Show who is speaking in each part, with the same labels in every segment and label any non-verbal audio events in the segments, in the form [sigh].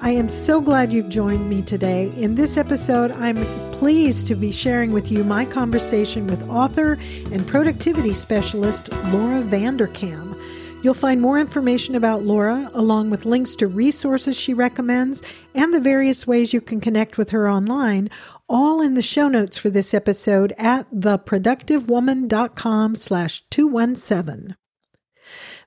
Speaker 1: I am so glad you've joined me today. In this episode, I'm pleased to be sharing with you my conversation with author and productivity specialist Laura Vanderkam. You'll find more information about Laura, along with links to resources she recommends and the various ways you can connect with her online, all in the show notes for this episode at theproductivewoman.com slash 217.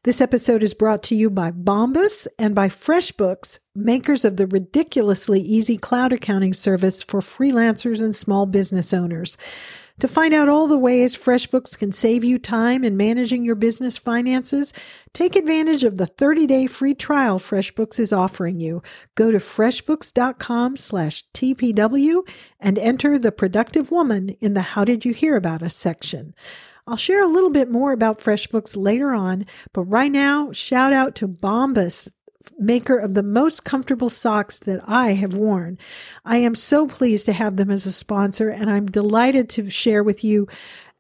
Speaker 1: This episode is brought to you by Bombas and by FreshBooks, makers of the ridiculously easy cloud accounting service for freelancers and small business owners. To find out all the ways FreshBooks can save you time in managing your business finances, take advantage of the 30-day free trial FreshBooks is offering you. Go to freshbooks.com/tpw and enter the productive woman in the how did you hear about us section. I'll share a little bit more about FreshBooks later on, but right now, shout out to Bombas, maker of the most comfortable socks that I have worn. I am so pleased to have them as a sponsor, and I'm delighted to share with you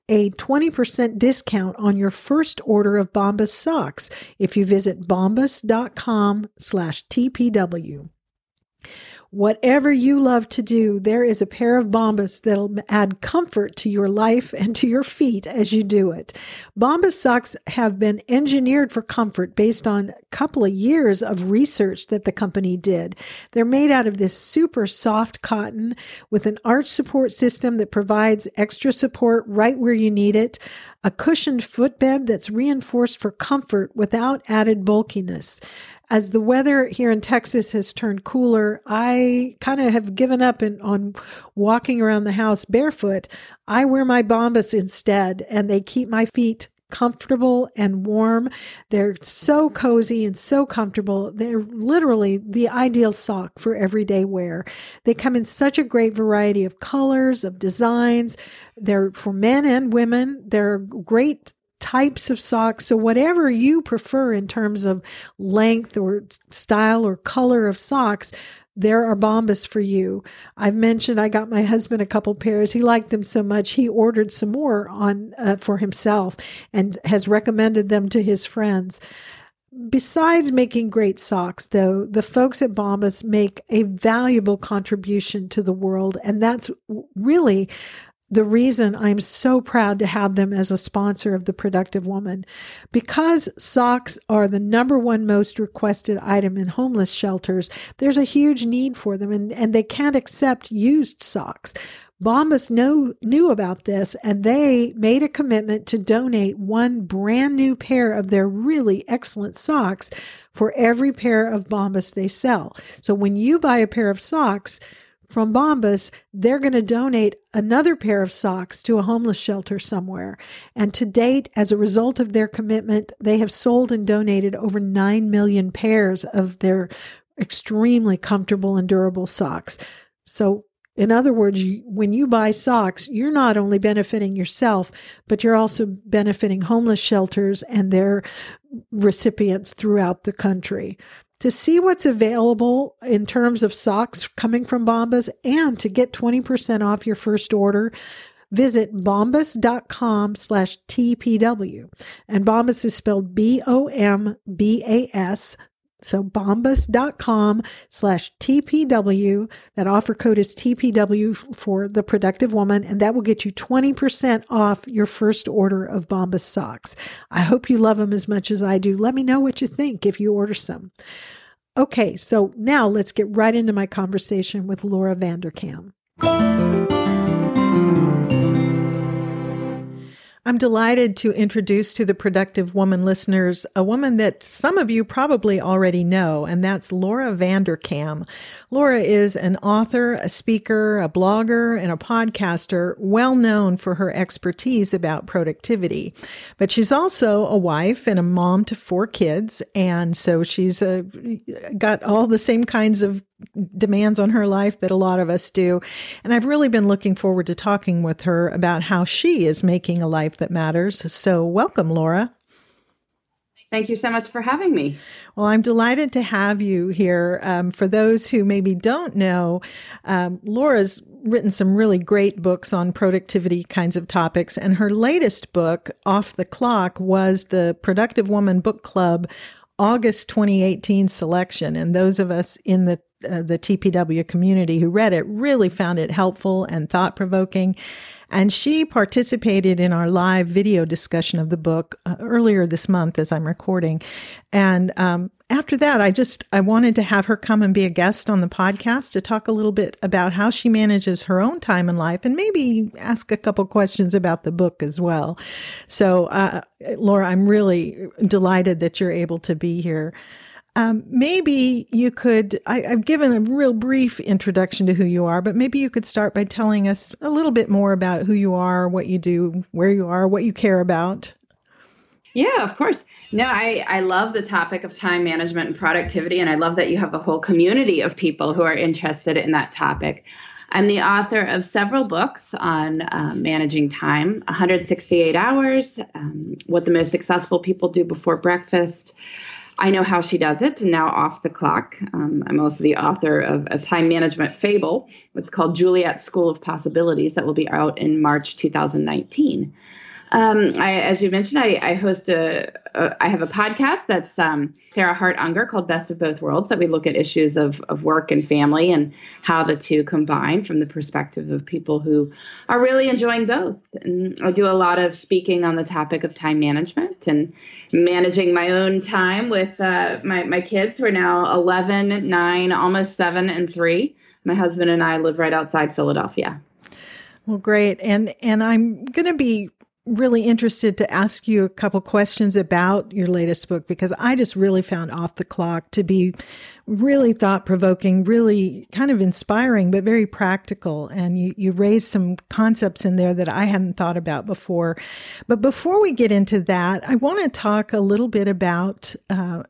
Speaker 1: a 20% discount on your first order of Bombas socks if you visit bombas.com slash TPW. Whatever you love to do, there is a pair of Bombas that'll add comfort to your life and to your feet as you do it. Bombas socks have been engineered for comfort based on a couple of years of research that the company did. They're made out of this super soft cotton with an arch support system that provides extra support right where you need it, a cushioned footbed that's reinforced for comfort without added bulkiness as the weather here in Texas has turned cooler, I kind of have given up in, on walking around the house barefoot. I wear my Bombas instead, and they keep my feet comfortable and warm. They're so cozy and so comfortable. They're literally the ideal sock for everyday wear. They come in such a great variety of colors, of designs. They're for men and women. They're great types of socks. So, whatever you prefer in terms of length or style or color of socks, there are Bombas for you. I've mentioned I got my husband a couple pairs. He liked them so much he ordered some more on uh, for himself and has recommended them to his friends. Besides making great socks, though, the folks at Bombas make a valuable contribution to the world, and that's really the reason I'm so proud to have them as a sponsor of the Productive Woman. Because socks are the number one most requested item in homeless shelters, there's a huge need for them and, and they can't accept used socks. Bombas know, knew about this and they made a commitment to donate one brand new pair of their really excellent socks for every pair of Bombas they sell. So when you buy a pair of socks, from Bombas, they're going to donate another pair of socks to a homeless shelter somewhere. And to date, as a result of their commitment, they have sold and donated over 9 million pairs of their extremely comfortable and durable socks. So, in other words, when you buy socks, you're not only benefiting yourself, but you're also benefiting homeless shelters and their recipients throughout the country to see what's available in terms of socks coming from Bombas and to get 20% off your first order, visit bombas.com slash TPW. And Bombas is spelled B O M B A S. So bombas.com slash TPW. That offer code is TPW for the productive woman, and that will get you 20% off your first order of Bombas socks. I hope you love them as much as I do. Let me know what you think if you order some. Okay, so now let's get right into my conversation with Laura Vanderkam. I'm delighted to introduce to the Productive Woman listeners a woman that some of you probably already know, and that's Laura Vanderkam. Laura is an author, a speaker, a blogger, and a podcaster well known for her expertise about productivity. But she's also a wife and a mom to four kids, and so she's uh, got all the same kinds of demands on her life that a lot of us do. And I've really been looking forward to talking with her about how she is making a life that matters. So, welcome, Laura.
Speaker 2: Thank you so much for having me.
Speaker 1: Well, I'm delighted to have you here. Um, for those who maybe don't know, um, Laura's written some really great books on productivity kinds of topics, and her latest book, Off the Clock, was the Productive Woman Book Club August 2018 selection. And those of us in the uh, the TPW community who read it really found it helpful and thought provoking. And she participated in our live video discussion of the book uh, earlier this month as I'm recording. And um, after that, I just I wanted to have her come and be a guest on the podcast to talk a little bit about how she manages her own time in life and maybe ask a couple questions about the book as well. So, uh, Laura, I'm really delighted that you're able to be here. Um, maybe you could, I, have given a real brief introduction to who you are, but maybe you could start by telling us a little bit more about who you are, what you do, where you are, what you care about.
Speaker 2: Yeah, of course. No, I, I love the topic of time management and productivity, and I love that you have a whole community of people who are interested in that topic. I'm the author of several books on uh, managing time 168 Hours, um, What the Most Successful People Do Before Breakfast. I Know How She Does It, now Off the Clock. Um, I'm also the author of a time management fable. It's called Juliet School of Possibilities that will be out in March 2019. Um, I, as you mentioned, I, I host a, a, I have a podcast that's um, Sarah Hart Unger called Best of Both Worlds that we look at issues of, of work and family and how the two combine from the perspective of people who are really enjoying both. And I do a lot of speaking on the topic of time management and managing my own time with uh, my, my kids who are now 11, 9, almost 7, and 3. My husband and I live right outside Philadelphia.
Speaker 1: Well, great. And and I'm going to be really interested to ask you a couple questions about your latest book because I just really found Off the Clock to be really thought provoking, really kind of inspiring, but very practical. And you, you raised some concepts in there that I hadn't thought about before. But before we get into that, I want to talk a little bit about uh,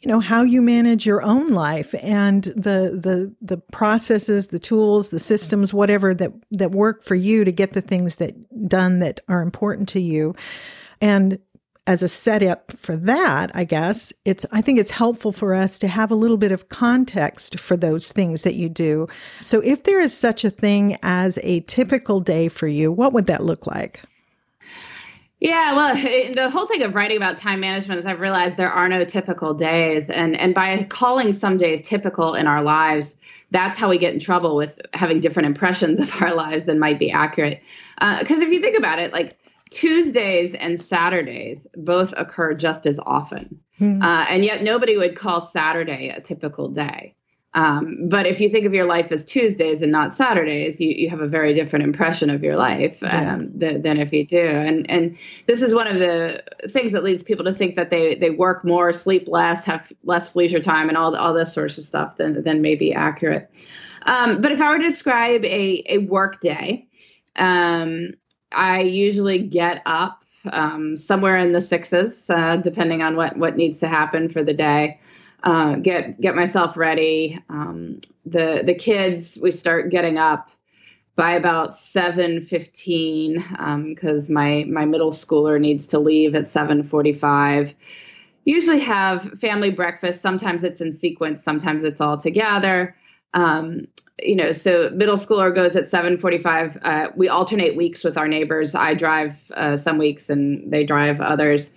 Speaker 1: you know how you manage your own life and the the the processes the tools the systems whatever that that work for you to get the things that done that are important to you. And as a setup for that i guess it's i think it's helpful for us to have a little bit of context for those things that you do. So if there is such a thing as a typical day for you what would that look like
Speaker 2: yeah, well, [laughs] the whole thing of writing about time management is I've realized there are no typical days, and and by calling some days typical in our lives, that's how we get in trouble with having different impressions [laughs] of our lives than might be accurate. Because uh, if you think about it, like Tuesdays and Saturdays both occur just as often, mm-hmm. uh, and yet nobody would call Saturday a typical day. Um, but if you think of your life as Tuesdays and not Saturdays, you, you have a very different impression of your life um, yeah. than, than, if you do. And and this is one of the things that leads people to think that they, they work more, sleep less, have less leisure time, and all all this sorts of stuff than than may be accurate. Um, but if I were to describe a a work day, um, I usually get up um, somewhere in the sixes, uh, depending on what what needs to happen for the day uh, get get myself ready. Um, the the kids we start getting up by about 7:15 because um, my my middle schooler needs to leave at 7:45. Usually have family breakfast. Sometimes it's in sequence. Sometimes it's all together. Um, you know, so middle schooler goes at 7:45. Uh, we alternate weeks with our neighbors. I drive uh, some weeks and they drive others.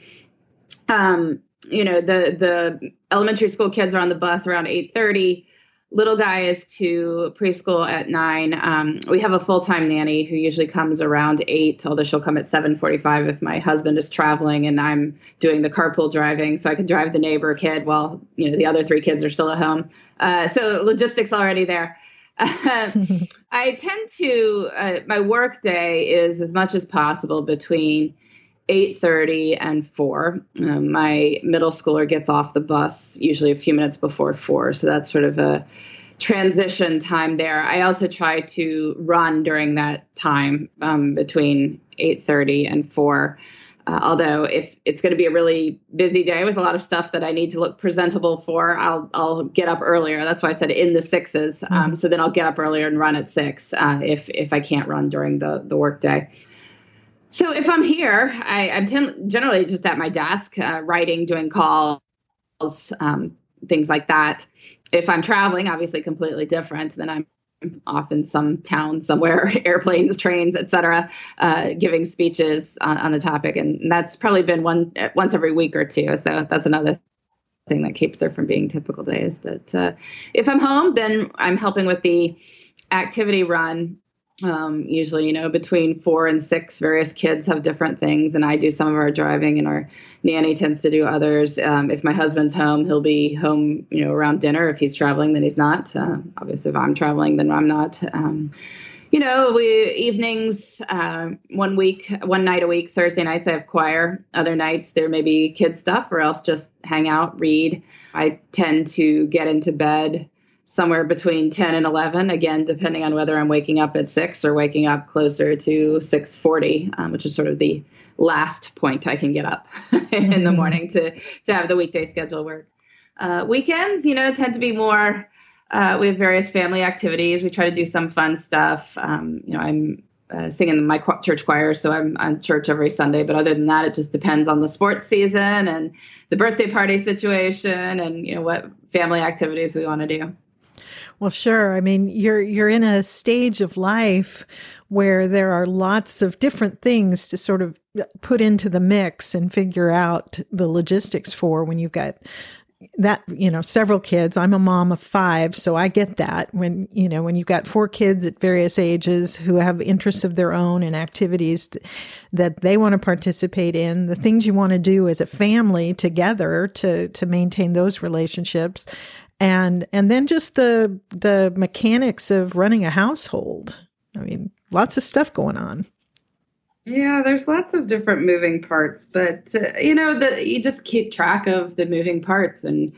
Speaker 2: Um, you know the the elementary school kids are on the bus around 8.30 little guy is to preschool at 9 um, we have a full-time nanny who usually comes around 8 although she'll come at 7.45 if my husband is traveling and i'm doing the carpool driving so i can drive the neighbor kid while you know the other three kids are still at home. Uh, so logistics already there. [laughs] I tend to uh, my work day is as much as possible between 8.30 and 4 um, my middle schooler gets off the bus usually a few minutes before 4 so that's sort of a transition time there i also try to run during that time um, between 8.30 and 4 Uh, although if it's going to be a really busy day with a lot of stuff that I need to look presentable for, I'll I'll get up earlier. That's why I said in the sixes. Um, mm-hmm. so then I'll get up earlier and run at six uh, if if I can't run during the the workday. So if I'm here, I, am ten, generally just at my desk, uh, writing, doing calls, um, things like that. If I'm traveling, obviously completely different. Then I'm off in some town somewhere, [laughs] airplanes, trains, etc., uh, giving speeches on, on, the topic, and that's probably been one once every week or two. So that's another thing that keeps there from being typical days. But uh, if I'm home, then I'm helping with the activity run um, usually, you know, between four and six, various kids have different things, and I do some of our driving, and our nanny tends to do others. Um, if my husband's home, he'll be home, you know, around dinner. If he's traveling, then he's not. Uh, obviously, if I'm traveling, then I'm not. Um, you know, we evenings, uh, one week, one night a week, Thursday nights I have choir. Other nights there may be kid stuff, or else just hang out, read. I tend to get into bed somewhere between 10 and 11 again depending on whether i'm waking up at 6 or waking up closer to 6.40 um, which is sort of the last point i can get up [laughs] in the mm-hmm. morning to, to have the weekday schedule work uh, weekends you know tend to be more uh, we have various family activities we try to do some fun stuff um, you know i'm uh, singing in my church choir, so I'm on church every Sunday. But other than that, it just depends on the sports season and the birthday party situation, and you know what family activities we want to do.
Speaker 1: Well, sure. I mean, you're you're in a stage of life where there are lots of different things to sort of uh, put into the mix and figure out the logistics for when you've got that you know several kids i'm a mom of five so i get that when you know when you've got four kids at various ages who have interests of their own and activities that they want to participate in the things you want to do as a family together to to maintain those relationships and and then just the the mechanics of running a household. I mean, lots of stuff going on.
Speaker 2: Yeah, there's lots of different moving parts, but uh, you know, the you just keep track of the moving parts and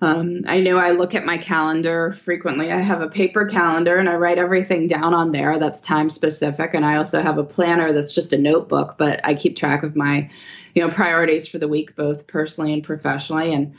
Speaker 2: um, I know I look at my calendar frequently. I have a paper calendar and I write everything down on there that's time specific. And I also have a planner that's just a notebook, but I keep track of my, you know, priorities for the week, both personally and professionally. And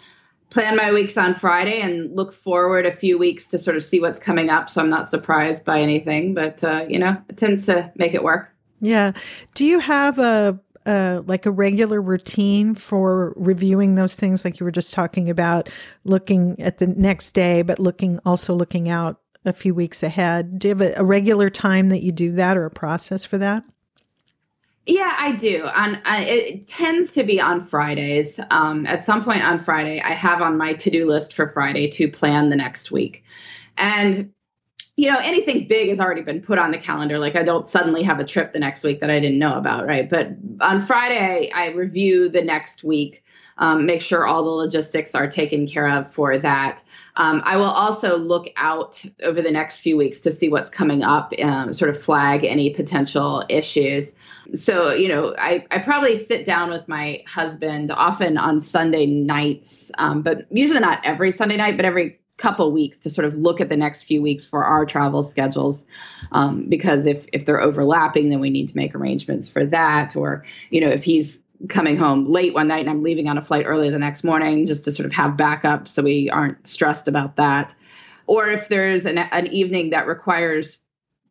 Speaker 2: plan my weeks on Friday and look forward a few weeks to sort of see what's coming up. So I'm not surprised by anything, but uh, you know, it tends to make it work.
Speaker 1: Yeah. Do you have a, a like a regular routine for reviewing those things, like you were just talking about, looking at the next day, but looking also looking out a few weeks ahead? Do you have a, a regular time that you do that, or a process for that?
Speaker 2: Yeah, I do. On it tends to be on Fridays. Um, at some point on Friday, I have on my to-do list for Friday to plan the next week, and you know anything big has already been put on the calendar. Like I don't suddenly have a trip the next week that I didn't know about, right? But on Friday, I, I review the next week, um, make sure all the logistics are taken care of for that. Um, I will also look out over the next few weeks to see what's coming up, um, sort of flag any potential issues so you know I, I probably sit down with my husband often on sunday nights um, but usually not every sunday night but every couple weeks to sort of look at the next few weeks for our travel schedules um, because if if they're overlapping then we need to make arrangements for that. Or you know if he's coming home late one night and i'm leaving on a flight early the next morning just to sort of have backup so we aren't stressed about that. Or if there's an, an evening that requires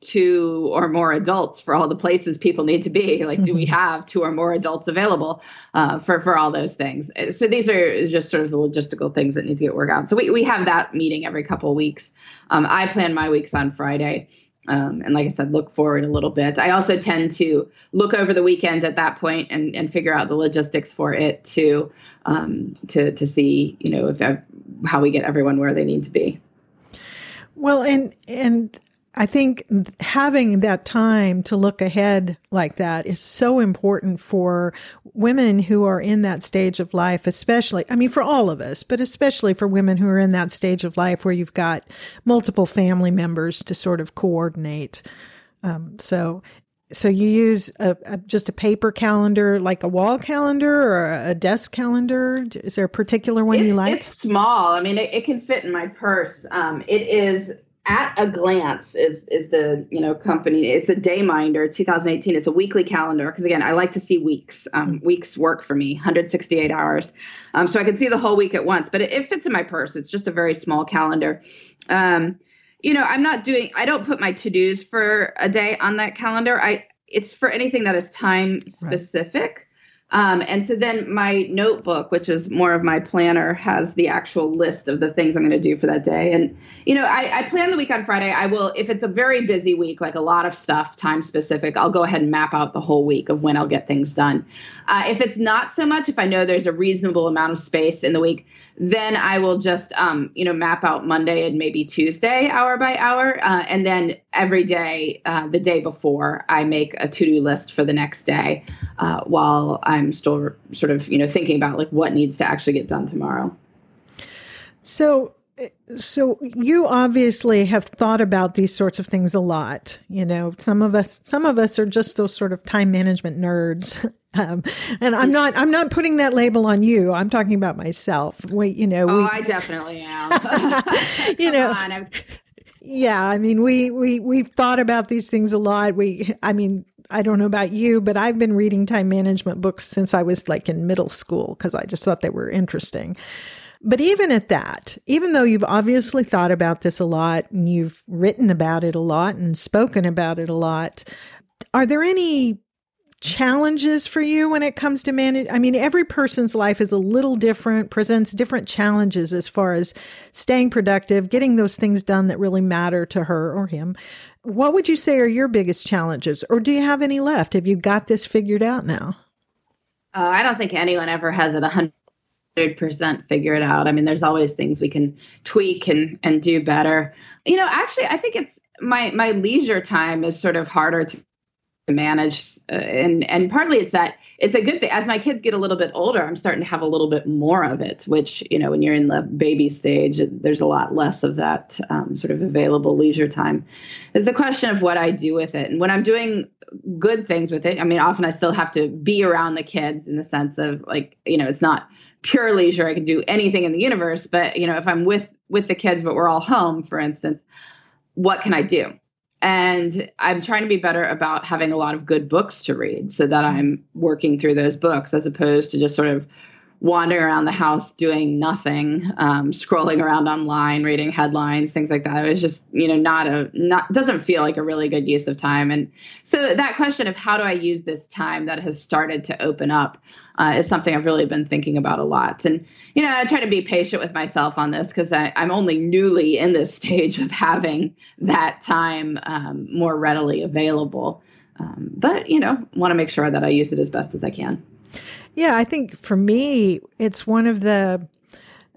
Speaker 2: two or more adults for all the places people need to be. Like do we [laughs] have two or more adults available uh, for for all those things? So these are just sort of the logistical things that need to get worked out. So we, we have that meeting every couple of weeks. Um, i plan my weeks on friday um, and like i said look forward a little bit. I also tend to look over the weekend at that point and, and figure out the logistics for it too um, to to see you know if how we get everyone where they need to be.
Speaker 1: Well and and I think having that time to look ahead like that is so important for women who are in that stage of life, especially, I mean, for all of us, but especially for women who are in that stage of life where you've got multiple family members to sort of coordinate. Um, so, so you use a, a, just a paper calendar, like a wall calendar or a desk calendar? Is there a particular one
Speaker 2: it's,
Speaker 1: you like?
Speaker 2: It's small. I mean, it, it, can fit in my purse. Um, it is at a glance is is the you know company it's a Dayminder 2018 it's a weekly calendar because again i like to see weeks um, weeks work for me 168 hours. Um, so i can see the whole week at once but it, it fits in my purse it's just a very small calendar. Um, you know i'm not doing i don't put my to-dos for a day on that calendar i it's for anything that is time specific. right. Um, and so then my notebook, which is more of my planner, has the actual list of the things I'm going to do for that day. And, you know, I, I, plan the week on Friday. I will, if it's a very busy week, like a lot of stuff, time specific, I'll go ahead and map out the whole week of when I'll get things done. Uh, if it's not so much, if I know there's a reasonable amount of space in the week, then I will just, um, you know, map out Monday and maybe Tuesday, hour by hour, uh, and then every day, uh, the day before, I make a to-do list for the next day, uh, while I'm still sort of, you know, thinking about like what needs to actually get done tomorrow.
Speaker 1: So, so you obviously have thought about these sorts of things a lot. You know, some of us, some of us are just those sort of time management nerds. [laughs] Um, and I'm not, I'm not putting that label on you. I'm talking about myself. We, you know,
Speaker 2: oh, I definitely am. [laughs] [laughs]
Speaker 1: you know, on, yeah, I mean, we, we, we've thought about these things a lot. We, I mean, I don't know about you, but I've been reading time management books since I was like in middle school because I just thought they were interesting. But even at that, even though you've obviously thought about this a lot and you've written about it a lot and spoken about it a lot, are there any challenges for you when it comes to manage? I mean, every person's life is a little different, presents different challenges as far as staying productive, getting those things done that really matter to her or him. What would you say are your biggest challenges, or do you have any left? Have you got this figured out now?
Speaker 2: Uh, I don't think anyone ever has it 100 percent figured out. I mean, there's always things we can tweak and and do better. You know, actually, I think it's my my leisure time is sort of harder to manage, uh, and and partly it's that it's a good thing. As my kids get a little bit older, I'm starting to have a little bit more of it. Which you know, when you're in the baby stage, there's a lot less of that um, sort of available leisure time. Is the question of what I do with it, and when I'm doing good things with it. I mean, often I still have to be around the kids in the sense of like, you know, it's not pure leisure. I can do anything in the universe. But you know, if I'm with with the kids, but we're all home, for instance, what can I do? And I'm trying to be better about having a lot of good books to read so that I'm working through those books as opposed to just sort of wandering around the house doing nothing, um, scrolling around online, reading headlines, things like that. It was just, you know, not a, not, doesn't feel like a really good use of time. And so that question of how do I use this time that has started to open up uh, is something I've really been thinking about a lot. And, you know, I try to be patient with myself on this because I'm only newly in this [laughs] stage of having that time um, more readily available. Um, but, you know, want to make sure that I use it as best as I can.
Speaker 1: Yeah, I think for me, it's one of the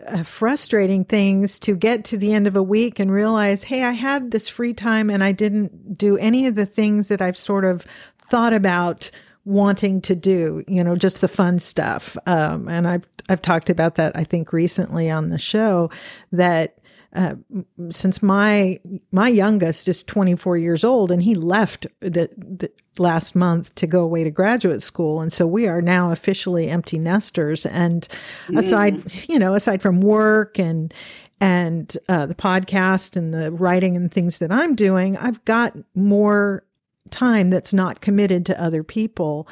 Speaker 1: uh, frustrating things to get to the end of a week and realize, hey, I had this free time and I didn't do any of the things that I've sort of thought about wanting to do, you know, just the fun stuff. Um, and I've, I've talked about that, I think recently on the show that uh, since my my youngest is 24 years old and he left the, the, last month to go away to graduate school. And so we are now officially empty nesters. And mm. aside you know aside from work and and uh, the podcast and the writing and things that I'm doing I've got more time that's not committed to other people.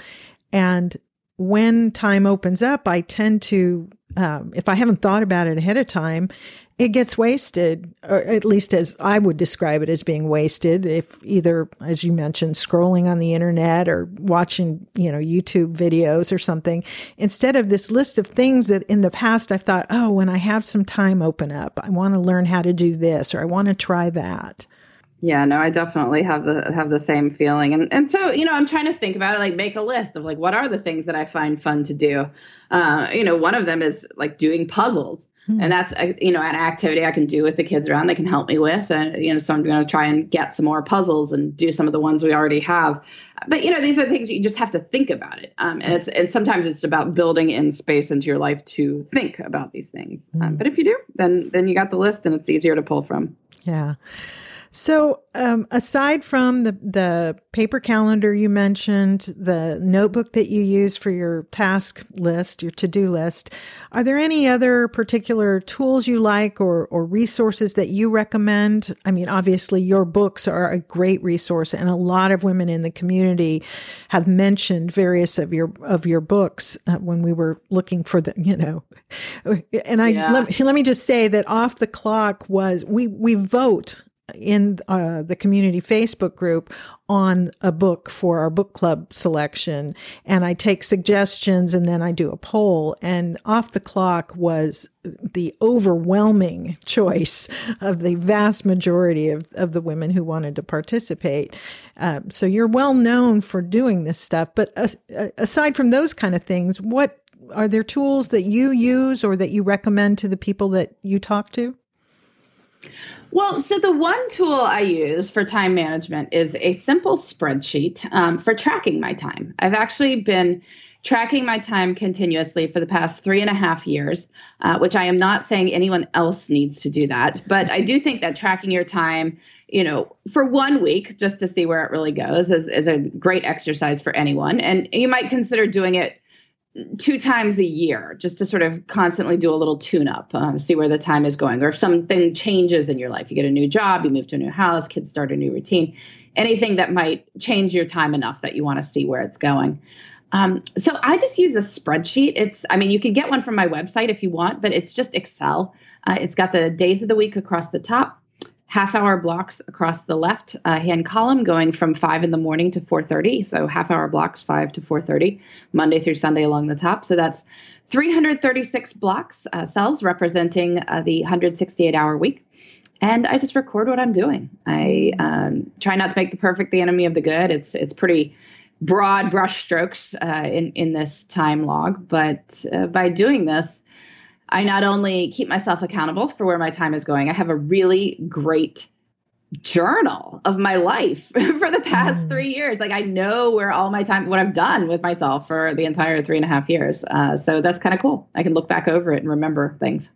Speaker 1: And when time opens up I tend to um, if I haven't thought about it ahead of time it gets wasted, or at least as I would describe it as being wasted, if either, as you mentioned, scrolling on the internet or watching, you know, YouTube videos or something, instead of this list of things that in the past I've thought, oh, when I have some time open up, I want to learn how to do this or I want to try that.
Speaker 2: Yeah, no, I definitely have the have the same feeling, and and so you know, I'm trying to think about it, like make a list of like what are the things that I find fun to do. Uh, you know, one of them is like doing puzzles Hmm. And that's, a, you know, an activity I can do with the kids around. They can help me with. And, you know, so I'm going to try and get some more puzzles and do some of the ones we already have. But, you know, these are things you just have to think about it. Um, and it's, and sometimes it's about building in space into your life to think about these things. Um, hmm. but if you do, then, then you got the list and it's easier to pull from.
Speaker 1: Yeah. So, um, aside from the the paper calendar you mentioned, the notebook that you use for your task list, your to do list, are there any other particular tools you like or or resources that you recommend? I mean, obviously, your books are a great resource, and a lot of women in the community have mentioned various of your of your books uh, when we were looking for the, you know, and I yeah. let, let me just say that off the clock was we we vote in uh, the community Facebook group on a book for our book club selection. And I take suggestions and then I do a poll. And off the clock was the overwhelming [laughs] choice of the vast majority of, of the women who wanted to participate. Uh, so you're well known for doing this stuff. But uh, aside from those kind of things, what are there tools that you use or that you recommend to the people that you talk to?
Speaker 2: Well, so the one tool I use for time management is a simple spreadsheet um, for tracking my time. I've actually been tracking my time continuously for the past three and a half years, uh, which I am not saying anyone else needs to do that. But I do think that tracking your time, you know, for one week, just to see where it really goes, is, is a great exercise for anyone. And you might consider doing it two times a year just to sort of constantly do a little tune up um, see where the time is going. Or if something changes in your life you get a new job you move to a new house kids start a new routine anything that might change your time enough that you want to see where it's going. Um, so i just use a spreadsheet. It's i mean you can get one from my website if you want but it's just excel. Uh, it's got the days of the week across the top half hour blocks across the left uh, hand column going from 5 in the morning to 4.30 so half hour blocks 5 to 4.30 monday through sunday along the top. So that's 336 blocks uh, cells representing uh, the 168 hour week. And i just record what i'm doing. I um, try not to make the perfect the enemy of the good. It's it's pretty broad brush strokes uh, in in this time log. But uh, by doing this I not only keep myself accountable for where my time is going, I have a really great journal of my life [laughs] for the past mm. three years. Like I know where all my time, what I've done with myself for the entire three and a half years. Uh, so that's kind of cool. I can look back over it and remember things.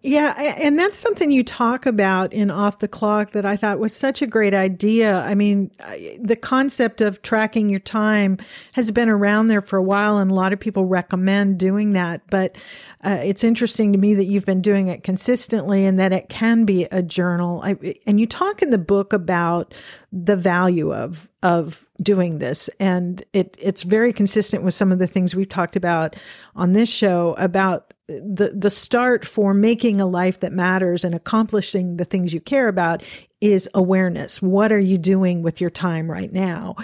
Speaker 1: Yeah, and that's something you talk about in Off the Clock that I thought was such a great idea. I mean, the concept of tracking your time has been around there for a while, and a lot of people recommend doing that. But uh, it's interesting to me that you've been doing it consistently and that it can be a journal. I, and you talk in the book about the value of of doing this, and it it's very consistent with some of the things we've talked about on this show about the the start for making a life that matters and accomplishing the things you care about is awareness. What are you doing with your time right now?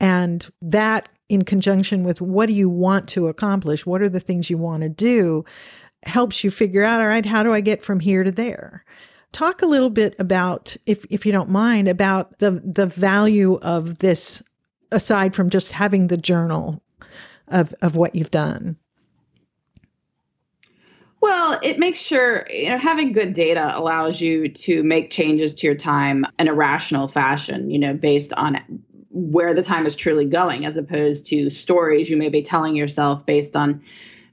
Speaker 1: And that in conjunction with what do you want to accomplish? What are the things you want to do? Helps you figure out, all right, how do I get from here to there? Talk a little bit about, if, if you don't mind, about the, the value of this aside from just having the journal of, of what you've done.
Speaker 2: Well, it makes sure, you know, having good data allows you to make changes to your time in a rational fashion, you know, based on where the time is truly going, as opposed to stories you may be telling yourself based on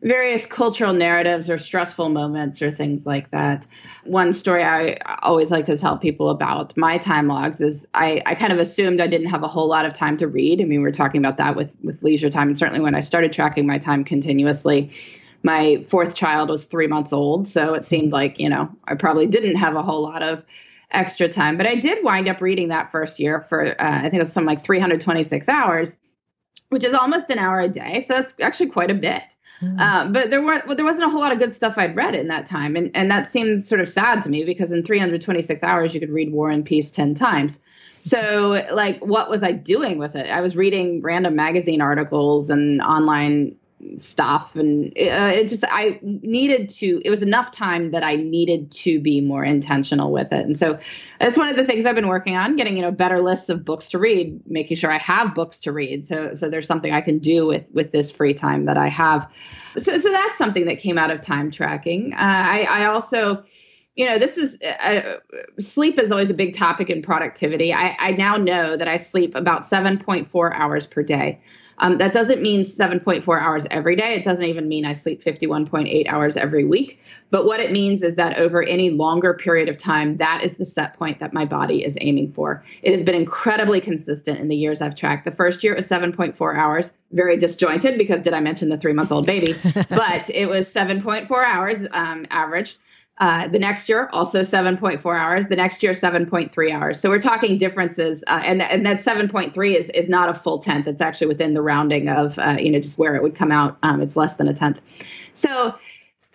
Speaker 2: various cultural narratives or stressful moments or things like that. One story I always like to tell people about my time logs is I, I kind of assumed I didn't have a whole lot of time to read. I mean, we are talking about that with, with leisure time. And certainly when I started tracking my time continuously, my fourth child was three months old. So it seemed like, you know, I probably didn't have a whole lot of extra time. But I did wind up reading that first year for, uh, I think it was something like 326 hours, which is almost an hour a day. So that's actually quite a bit. Mm. Uh, but there weren't well, there wasn't a whole lot of good stuff I'd read in that time, and and that seems sort of sad to me because in 326 hours you could read War and Peace 10 times. So like, what was I doing with it? I was reading random magazine articles and online stuff. And it, uh, it, just i needed to it was enough time that i needed to be more intentional with it. And so that's one of the things i've been working on getting you know better lists of books to read making sure i have books to read. So so there's something i can do with with this free time that i have. So so that's something that came out of time tracking. Uh, i i also you know this is uh, sleep is always a big topic in productivity. I, I now know that i sleep about 7.4 hours per day Um, that doesn't mean 7.4 hours every day. It doesn't even mean I sleep 51.8 hours every week. But what it means is that over any longer period of time, that is the set point that my body is aiming for. It has been incredibly consistent in the years I've tracked. The first year it was 7.4 hours, very disjointed because did I mention the three month old baby? [laughs] but it was 7.4 hours um, average. Uh, the next year, also 7.4 hours. The next year, 7.3 hours. So we're talking differences, uh, and and that 7.3 is is not a full tenth. It's actually within the rounding of uh, you know just where it would come out. Um, it's less than a tenth. So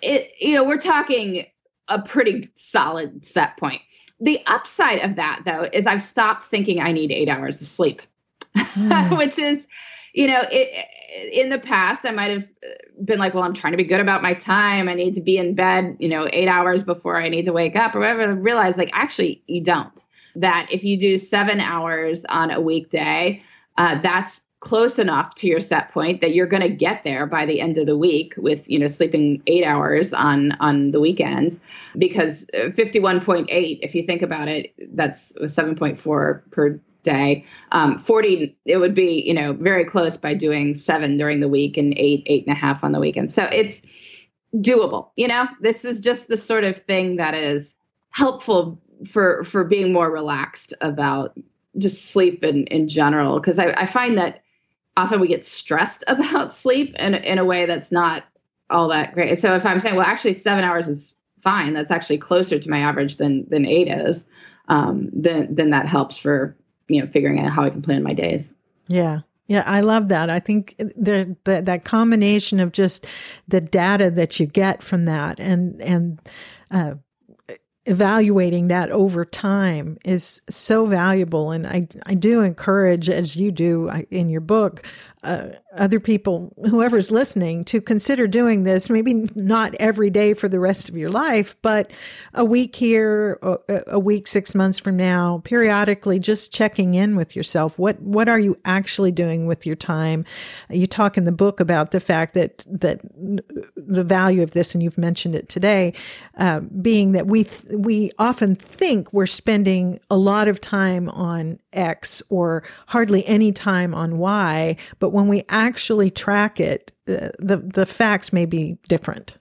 Speaker 2: it you know we're talking a pretty solid set point. The upside of that though is I've stopped thinking I need eight hours of sleep, [laughs] mm. which is you know, it, in the past, I might have been like, well, I'm trying to be good about my time. I need to be in bed, you know, eight hours before I need to wake up or whatever. I realize, like, actually, you don't. That if you do seven hours on a weekday, uh, that's close enough to your set point that you're going to get there by the end of the week with you know sleeping eight hours on on the weekends because 51.8 if you think about it that's 7.4 per day. Um, 40, it would be, you know, very close by doing seven during the week and eight, eight and a half on the weekend. So it's doable. You know, this is just the sort of thing that is helpful for for being more relaxed about just sleep in, in general. Because I, I find that often we get stressed [laughs] about sleep in, in a way that's not all that great. So if I'm saying, well, actually seven hours is fine, that's actually closer to my average than than eight is, um, then then that helps for you know, figuring out how I can plan my days.
Speaker 1: Yeah. Yeah, I love that. I think the, the, that combination of just the data that you get from that and and uh, evaluating that over time is so valuable. And I I do encourage, as you do in your book, uh, other people, whoever's listening, to consider doing this. Maybe not every day for the rest of your life, but a week here, a, a, week, six months from now, periodically, just checking in with yourself. What what are you actually doing with your time? You talk in the book about the fact that that the value of this, and you've mentioned it today, uh, being that we th- we often think we're spending a lot of time on X or hardly any time on Y, but when we actually track it, the the facts may be different.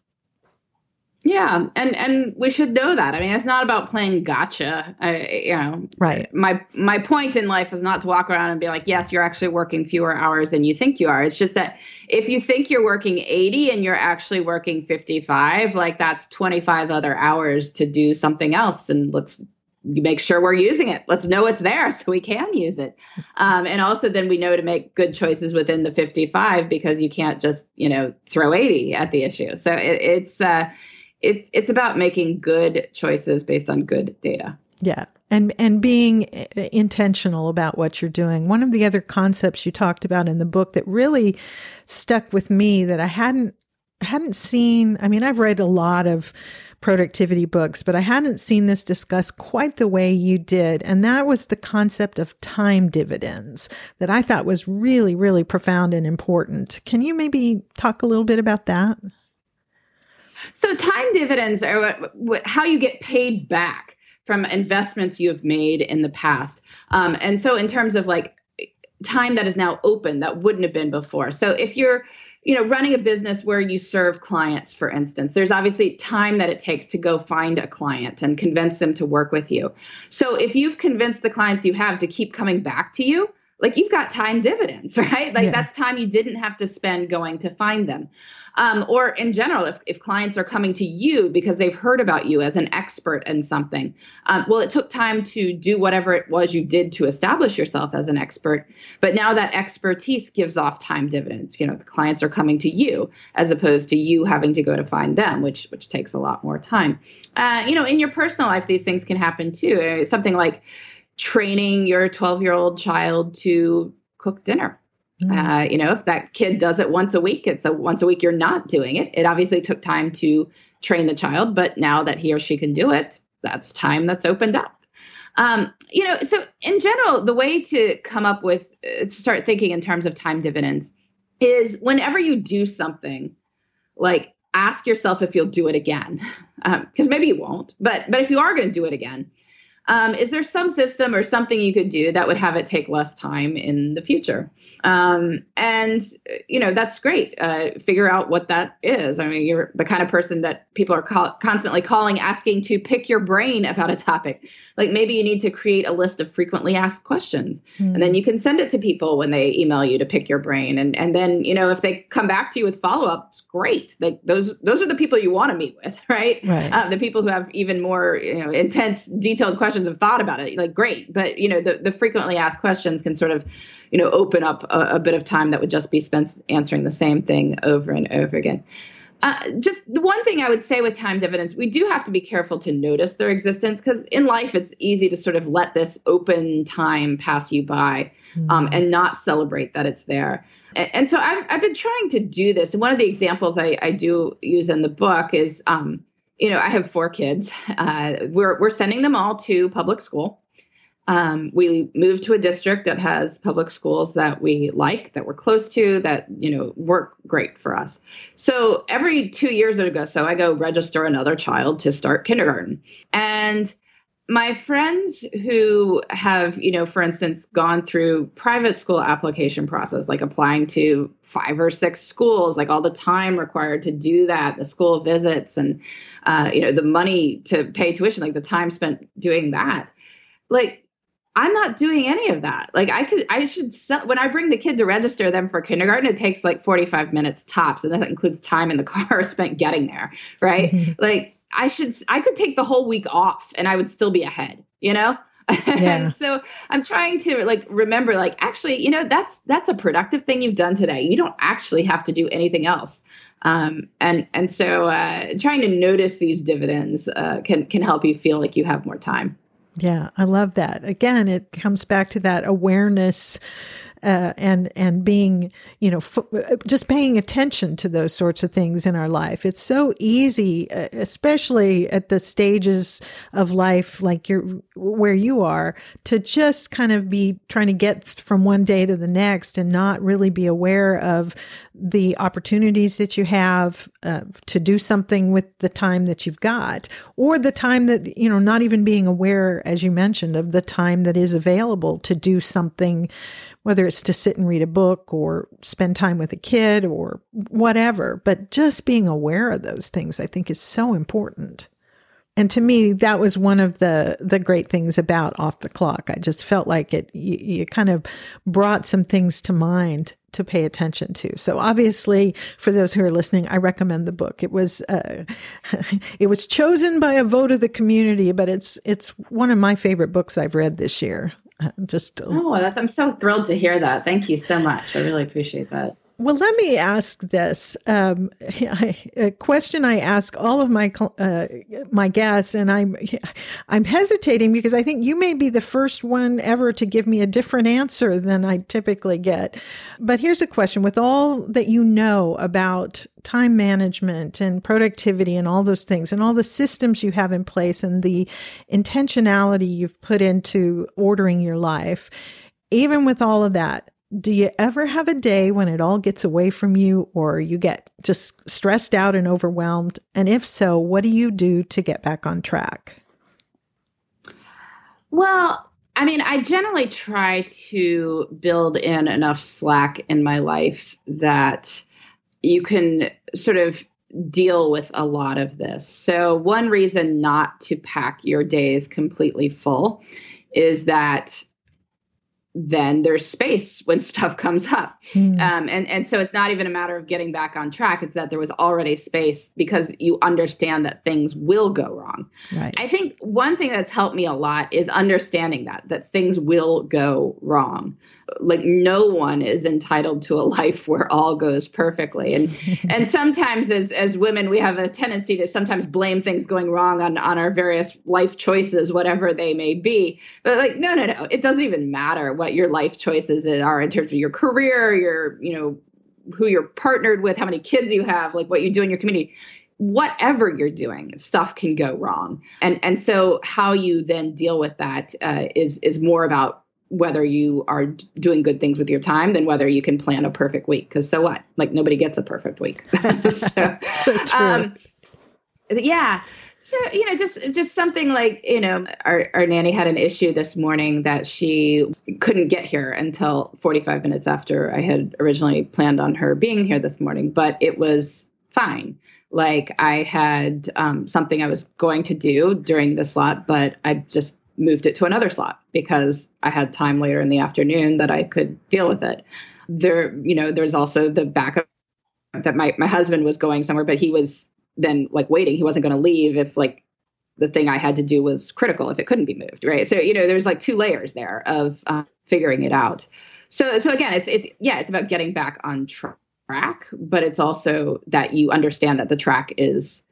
Speaker 2: Yeah, and and we should know that. I mean, it's not about playing gotcha. I, you know,
Speaker 1: right.
Speaker 2: My my point in life is not to walk around and be like, yes, you're actually working fewer hours than you think you are. It's just that if you think you're working 80 and you're actually working 55, like that's 25 other hours to do something else, and let's make sure we're using it. Let's know it's there so we can use it. Um, and also then we know to make good choices within the 55 because you can't just, you know, throw 80 at the issue. So it, it's, uh, it, it's about making good choices based on good data.
Speaker 1: Yeah. And, and being intentional about what you're doing. One of the other concepts you talked about in the book that really stuck with me that I hadn't, hadn't seen. I mean, I've read a lot of, productivity books, but I hadn't seen this discussed quite the way you did. And that was the concept of time dividends that I thought was really, really profound and important. Can you maybe talk a little bit about that?
Speaker 2: So, time dividends are how you get paid back from investments you have made in the past. Um, and so, in terms of like time that is now open that wouldn't have been before. So, if you're you know, running a business where you serve clients, for instance, there's obviously time that it takes to go find a client and convince them to work with you. So if you've convinced the clients you have to keep coming back to you, like you've got time dividends, [laughs] right? Like yeah. that's time you didn't have to spend going to find them. Um, or in general, if, if clients are coming to you because they've heard about you as an expert in something, um, well, it took time to do whatever it was you did to establish yourself as an expert. But now that expertise gives off time dividends. You know, the clients are coming to you as opposed to you having to go to find them, which which takes a lot more time. Uh, you know, in your personal life, these things can happen too. Something like training your 12 year old child to cook dinner Mm. Uh, you know, if that kid does it once a week, it's a once a week you're not doing it. It obviously took time to train the child, but now that he or she can do it, that's time that's opened up. Um, you know, so in general, the way to come up with uh, to start thinking in terms of time dividends is whenever you do something, like ask yourself if you'll do it again, because [laughs] um, maybe you won't, but but if you are going to do it again, um, is there some system or something you could do that would have it take less time in the future? Um, and you know that's great. Uh, figure out what that is. I mean, you're the kind of person that people are call- constantly calling, asking to pick your brain about a topic. Like maybe you need to create a list of frequently asked questions, mm. and then you can send it to people when they email you to pick your brain. And and then you know if they come back to you with follow ups, great. Like those those are the people you want to meet with, [laughs] right?
Speaker 1: Right.
Speaker 2: Uh, the people who have even more you know intense, detailed questions have thought about it. Like great, but you know the the frequently asked questions can sort of you know, open up a, a bit of time that would just be spent answering the same thing over and over again. Uh, just the one thing I would say with time dividends, we do have to be careful to notice their existence because in life it's easy to sort of let this open time pass you by mm-hmm. um, and not celebrate that it's there. And, and so I've, I've, been trying to do this. And one of the examples I, I do use in the book is, um, you know, I have four kids. Uh, we're we're sending them all to public school. Um, we moved to a district that has public schools that we like, that we're close to, that you know work great for us. So every two years or so I go register another child to start kindergarten, and my friends who have, you know, for instance, gone through private school application process, like applying to five or six schools, like all the time required to do that, the school visits, and uh, you know, the money to pay tuition, like the time spent doing that, like I'm not doing any of that. Like I could, I should sell, when I bring the kid to register them for kindergarten, it takes like 45 minutes tops. And that includes time in the [laughs] car spent getting there. Right. Mm-hmm. Like I should, I could take the whole week off and I would still be ahead, you know? [laughs] Yeah. so I'm trying to like remember, like, actually, you know, that's, that's a productive thing you've done today. You don't actually have to do anything else. Um, and, and so, uh, trying to notice these dividends, uh, can, can help you feel like you have more time.
Speaker 1: Yeah, I love that. Again, it comes back to that awareness uh, and and being you know f- just paying attention to those sorts of things in our life. It's so easy, uh, especially at the stages of life like you're where you are, to just kind of be trying to get from one day to the next and not really be aware of the opportunities that you have uh, to do something with the time that you've got or the time that you know not even being aware as you mentioned of the time that is available to do something whether it's to sit and read a book or spend time with a kid or whatever. But just being aware of those things, I think, is so important. And to me, that was one of the the great things about Off the Clock. I just felt like it you, you kind of brought some things to mind to pay attention to. So obviously, for those who are listening, I recommend the book. It was uh, [laughs] it was chosen by a vote of the community, but it's it's one of my favorite books I've read this year. [laughs] Just
Speaker 2: oh, I'm so thrilled to hear that. Thank you so much. I really appreciate that.
Speaker 1: Well, let me ask this um, [laughs] a question I ask all of my uh, my guests, and I'm [laughs] I'm hesitating because I think you may be the first one ever to give me a different answer than I typically get. But here's a question: with all that you know about time management and productivity and all those things, and all the systems you have in place, and the intentionality you've put into ordering your life, even with all of that do you ever have a day when it all gets away from you or you get just stressed out and overwhelmed? And if so, what do you do to get back on track?
Speaker 2: Well, I mean, I generally try to build in enough slack in my life that you can sort of deal with a lot of this. So, one reason not to pack your days completely full is that then there's space when [laughs] stuff comes up. Mm. Um, and, and so it's not even a matter of getting back on track. It's that there was already space because you understand that things will go wrong. Right. I think one thing that's helped me a lot is understanding that, that things will go wrong like no one is entitled to a life where all goes perfectly. And [laughs] and sometimes as as women we have a tendency to sometimes blame things going wrong on on our various life choices whatever they may be. But like no no no it doesn't even matter what your life choices are in terms of your career your you know who you're partnered with how many kids you have like what you do in your community. Whatever you're doing stuff can go wrong. And and so how you then deal with that uh, is is more about whether you are doing good things with your time than whether you can plan a perfect week. Because so what? Like nobody gets a perfect week. [laughs]
Speaker 1: so, [laughs] so, true. Um,
Speaker 2: yeah. So you know, just just something like you know, our our nanny had an issue this morning that she couldn't get here until 45 minutes after I had originally planned on her being here this morning, but it was fine. Like I had um, something I was going to do during the slot, but I just moved it to another slot because I had time later in the afternoon that I could deal with it. There, you know, there's also the backup that my my husband was going somewhere, but he was then like waiting. He wasn't going to leave if like the thing I had to do was critical if it couldn't be moved, right? So you know, there's like two layers there of uh, figuring it out. So so again, it's it's yeah, it's about getting back on track, but it's also that you understand that the track is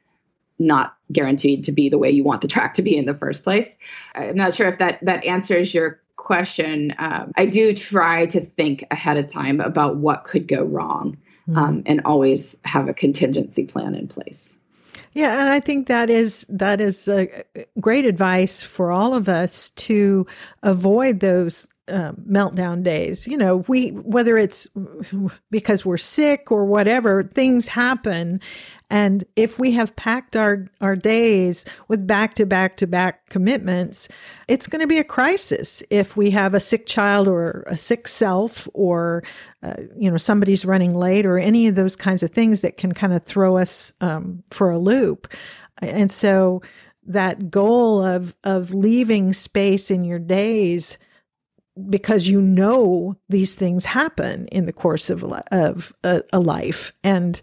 Speaker 2: not guaranteed to be the way you want the track to be in the first place. I'm not sure if that that answers your question. Um, I do try to think ahead of time about what could go wrong, mm-hmm. um, and always have a contingency plan in place.
Speaker 1: Yeah, and I think that is that is great advice for all of us to avoid those uh, meltdown days. You know, we whether it's because we're sick or whatever, things happen, and if we have packed our, our days with back to back to back commitments, it's going to be a crisis if we have a sick child or a sick self or, uh, you know, somebody's running late or any of those kinds of things that can kind of throw us um, for a loop. And so that goal of, of leaving space in your days because you know these things happen in the course of, of a, a life. And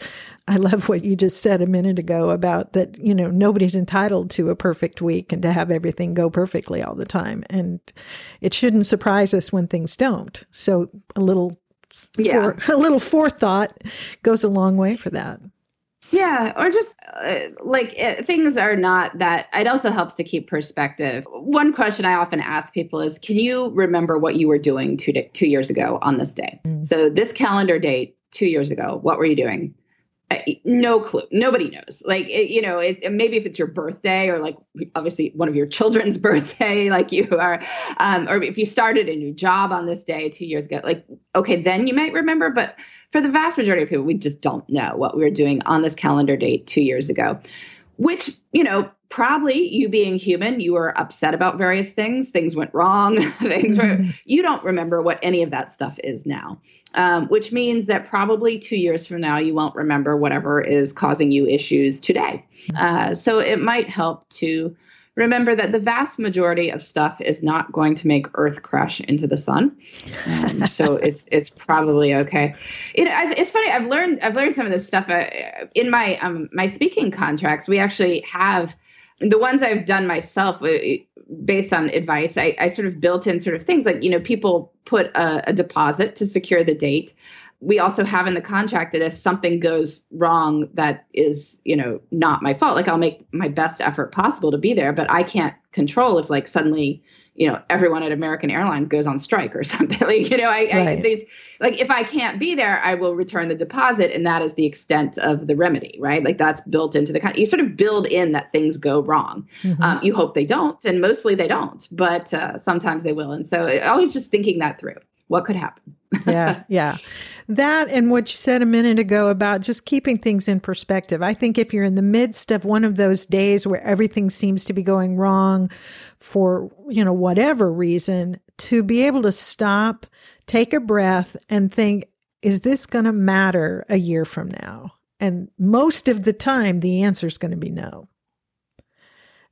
Speaker 1: I love what you just said a minute ago about that, you know, nobody's entitled to a perfect week and to have everything go perfectly all the time. And it shouldn't surprise us when things don't. So a little yeah. For, [laughs] a little forethought goes a long way for that.
Speaker 2: Yeah, or just uh, like it, uh, things are not that. It also helps to keep perspective. One question I often ask people is, "Can you remember what you were doing two two years ago on this day?" Mm. So this calendar date two years ago, what were you doing? No clue. Nobody knows. Like it, you know it, maybe if it's your birthday or like obviously one of your children's [laughs] birthday like you are um, or if you started a new job on this day two years ago like okay then you might remember but for the vast majority of people we just don't know what we were doing on this calendar date two years ago which you know probably you being human, you were upset about various things. Things went wrong. [laughs] things were, mm-hmm. you don't remember what any of that stuff is now, um, which means that probably two years from now, you won't remember whatever is causing you issues today. Uh, so it might help to remember that the vast majority of stuff is not going to make Earth crash into the sun. Um, so [laughs] it's it's probably okay. It, it's funny. I've learned I've learned some of this stuff uh, in my um, my speaking contracts. We actually have the ones I've done myself uh, based on advice, I, I sort of built in sort of things like, you know, people put a, a deposit to secure the date. We also have in the contract that if something goes wrong that is, you know, not my fault, like I'll make my best effort possible to be there, but I can't control if like suddenly you know everyone at American Airlines goes on strike or [laughs] something. like you know, I, right. I these, like if I can't be there, I will return the deposit, and that is the extent of the remedy, right? Like that's built into the kind. You sort of build in that things go wrong. Mm-hmm. Um, you hope they don't, and mostly they don't, but uh, sometimes they will. And so always just thinking that through. What could happen? [laughs]
Speaker 1: yeah, yeah. That and what you said a minute ago about just keeping things in perspective. I think if you're in the midst of one of those days where everything seems to be going wrong for, you know, whatever reason, to be able to stop, take a breath and think, is this going to matter a year from now? And most of the time, the answer is going to be no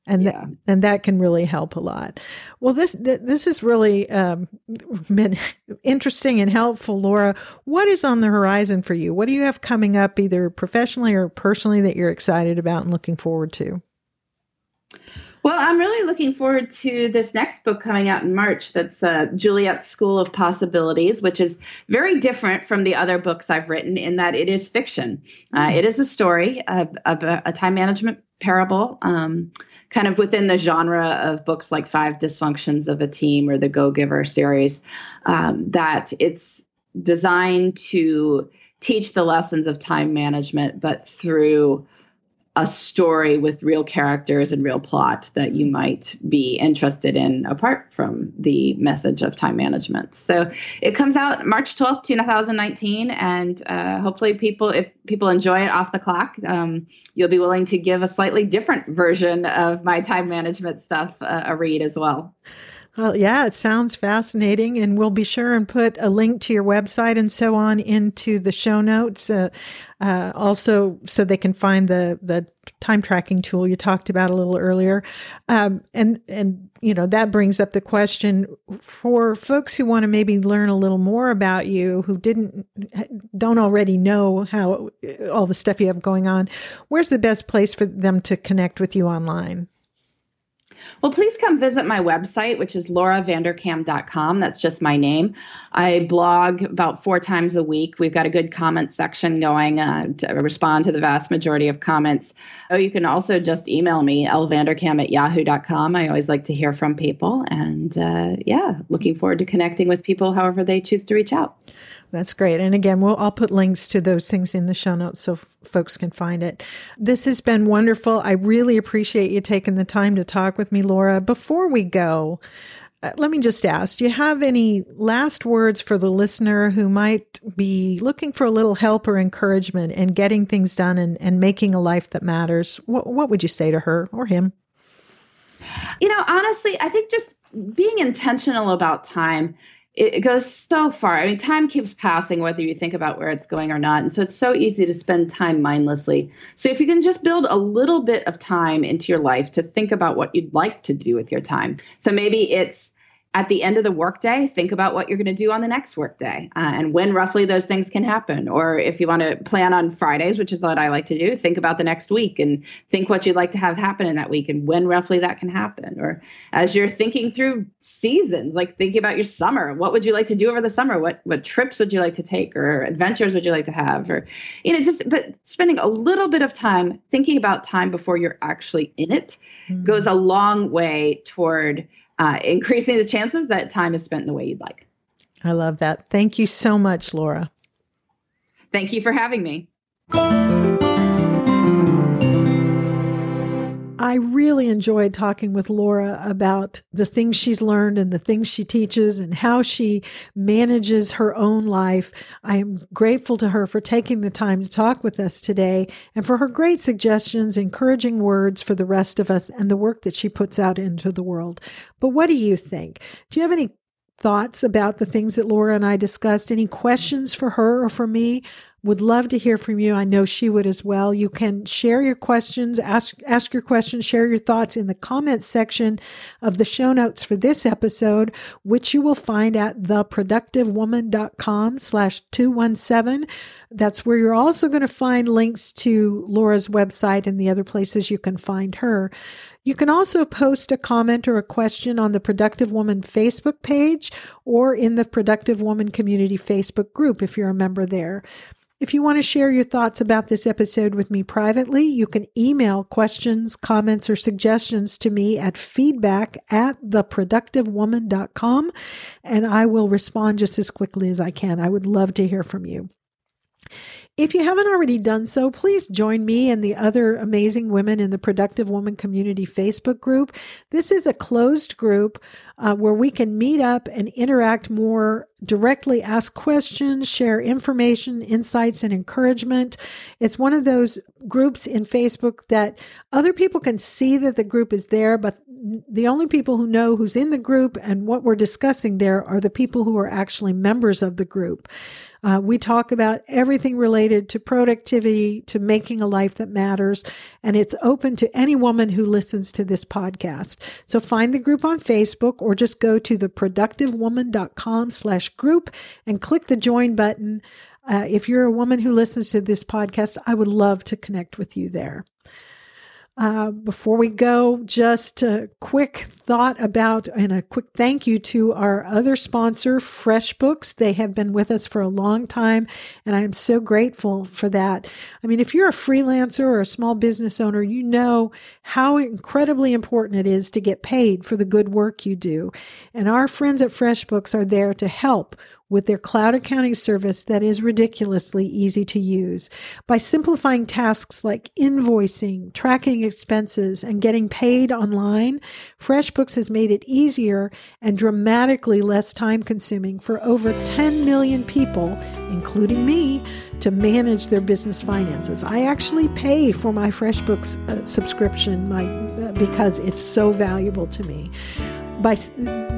Speaker 1: and yeah. that, and that can really help a lot. Well, this this is really um, been interesting and helpful, Laura. What is on the horizon for you? What do you have coming up, either professionally or personally, that you're excited about and looking forward to?
Speaker 2: Well, I'm really looking forward to this next book coming out in March. That's uh, Juliet's School of Possibilities, which is very different from the other books I've written in that it is fiction. Uh, mm. it is a story of, of a, a, time management parable. Um, kind of within the genre of books like Five Dysfunctions of a Team or the Go Giver series, um, that it's designed to teach the lessons of time management, but through a story with real characters and real plot that you might be interested in apart from the message of time management. So it comes out March 12th, 2019. And uh, hopefully, people, if people enjoy it off the clock, um, you'll be willing to give a slightly different version of my time management stuff uh, a read as well.
Speaker 1: Well, yeah, it sounds fascinating. And we'll be sure and put a link to your website and so on into the show notes. Uh, uh, also, so they can find the, the time tracking tool you talked about a little earlier. Um, and, and, you know, that brings up the question for folks who want to maybe learn a little more about you, who didn't, don't already know how all the stuff you have going on. Where's the best place for them to connect with you online?
Speaker 2: Well, please come visit my website, which is lauravanderkam.com. That's just my name. I blog about four times a week. We've got a good comment section going uh, to respond to the vast majority of comments. Oh, you can also just email me, lvanderkam at yahoo.com. I always like to hear from people. And uh, yeah, looking forward to connecting with people however they choose to reach out.
Speaker 1: That's great. And again, we'll I'll put links to those things in the show notes so f- folks can find it. This has been wonderful. I really appreciate you taking the time to talk with me, Laura. Before we go, uh, let me just ask, do you have any last words for the listener who might be looking for a little help or encouragement in getting things done and, and making a life that matters? What, what would you say to her or him?
Speaker 2: You know, honestly, I think just being intentional about time it, goes so far. I mean, time keeps passing whether you think about where it's going or not. And so it's so easy to spend time mindlessly. So if you can just build a little bit of time into your life to think about what you'd like to do with your time. So maybe it's at the end of the workday, think about what you're going to do on the next workday uh, and when roughly those things can happen. Or if you want to plan on Fridays, which is what I like to do, think about the next week and think what you'd like to have happen in that week and when roughly that can happen. Or as you're thinking through seasons, like thinking about your summer, what would you like to do over the summer? What what trips would you like to take or adventures would you like to have? Or you know, just but spending a little bit of time thinking about time before you're actually in it mm-hmm. goes a long way toward uh, [laughs] increasing the chances that time is spent the way you'd like.
Speaker 1: I love that. Thank you so much, Laura.
Speaker 2: Thank you for having me.
Speaker 1: I really enjoyed talking with Laura about the things she's learned and the things she teaches and how she manages her own life. I am grateful to her for taking the time to talk with us today and for her great suggestions, encouraging words for the rest of us and the work that she puts out into the world. But what do you think? Do you have any thoughts about the things that Laura and I discussed? Any questions for her or for me? Would love to hear from you. I know she would as well. You can share your questions, ask ask your questions, share your thoughts in the comments section of the show notes for this episode, which you will find at theproductivewoman.com slash 217. That's where you're also going to find links to Laura's website and the other places you can find her. You can also post a comment or a question on the Productive Woman Facebook page or in the Productive Woman Community Facebook group if you're a member there. If you want to share your thoughts about this episode with me privately, you can email questions, comments, or suggestions to me at feedback at theproductivewoman.com and I will respond just as quickly as I can. I would love to hear from you. If you haven't already done so, please join me and the other amazing women in the Productive Woman Community Facebook group. This is a closed group uh, where we can meet up and interact more directly, ask questions, share information, insights, and encouragement. It's one of those groups in Facebook that other people can see that the group is there, but the only people who know who's in the group and what we're discussing there are the people who are actually members of the group. Uh, we talk about everything related to productivity, to making a life that matters, and it's open to any woman who listens to this podcast. So find the group on Facebook or just go to theproductivewoman.com slash group and click the join button. Uh, if you're a woman who listens to this podcast, I would love to connect with you there. Uh, before we go, just a quick thought about and a quick thank you to our other sponsor, FreshBooks. They have been with us for a long time, and I am so grateful for that. I mean, if you're a freelancer or a small business owner, you know how incredibly important it is to get paid for the good work you do. And our friends at FreshBooks are there to help with their cloud accounting service that is ridiculously easy to use. By simplifying tasks like invoicing, tracking expenses, and getting paid online, FreshBooks has made it easier and dramatically less time consuming for over 10 million people, including me, to manage their business finances. I actually pay for my FreshBooks uh, subscription my, uh, because it's so valuable to me by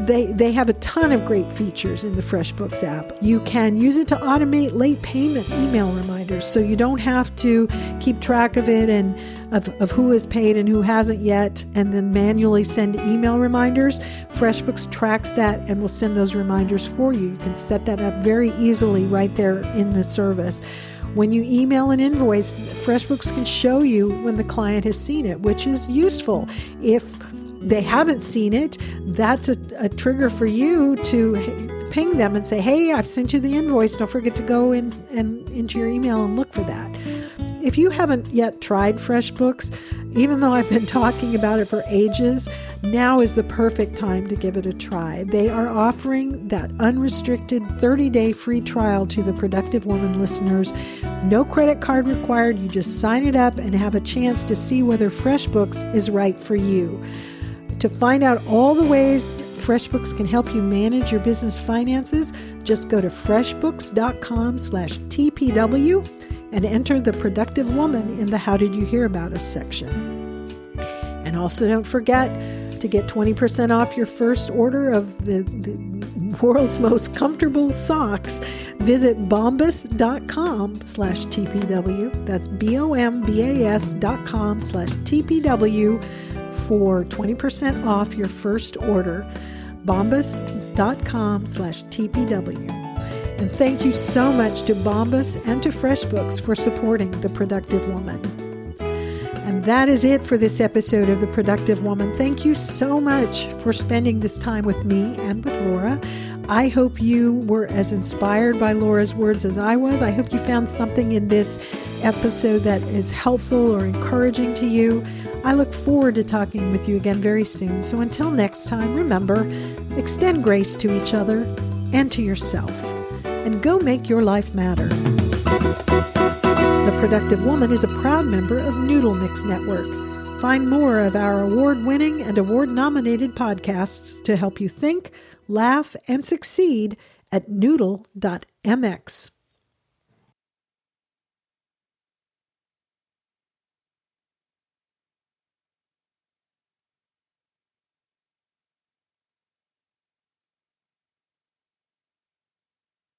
Speaker 1: they they have a ton of great features in the FreshBooks app. You can use it to automate late payment email reminders, so you don't have to keep track of it and of, of who has paid and who hasn't yet, and then manually send email reminders. FreshBooks tracks that and will send those reminders for you. You can set that up very easily right there in the service. When you email an invoice, FreshBooks can show you when the client has seen it, which is useful. If they haven't seen it, that's a, a trigger for you to ping them and say, hey, I've sent you the invoice. Don't forget to go in and into your email and look for that. If you haven't yet tried FreshBooks, even though I've been [laughs] talking about it for ages, now is the perfect time to give it a try. They are offering that unrestricted 30 day free trial to the Productive Woman listeners. No credit card required. You just sign it up and have a chance to see whether FreshBooks is right for you. To find out all the ways FreshBooks can help you manage your business finances, just go to freshbooks.com slash TPW and enter the productive woman in the How Did You Hear About Us section. And also don't forget to get 20% off your first order of the, the world's most comfortable socks. Visit bombas.com slash TPW. That's B-O-M-B-A-S dot com slash TPW for 20% off your first order, bombas.com slash TPW. And thank you so much to Bombas and to FreshBooks for supporting The Productive Woman. And that is it for this episode of The Productive Woman. Thank you so much for spending this time with me and with Laura. I hope you were as inspired by Laura's words as I was. I hope you found something in this episode that is helpful or encouraging to you. I look forward to talking with you again very soon. So until next time, remember, extend grace to each other and to yourself, and go make your life matter. The Productive Woman is a proud member of Noodle Mix Network. Find more of our award winning and award nominated podcasts to help you think, laugh, and succeed at noodle.mx.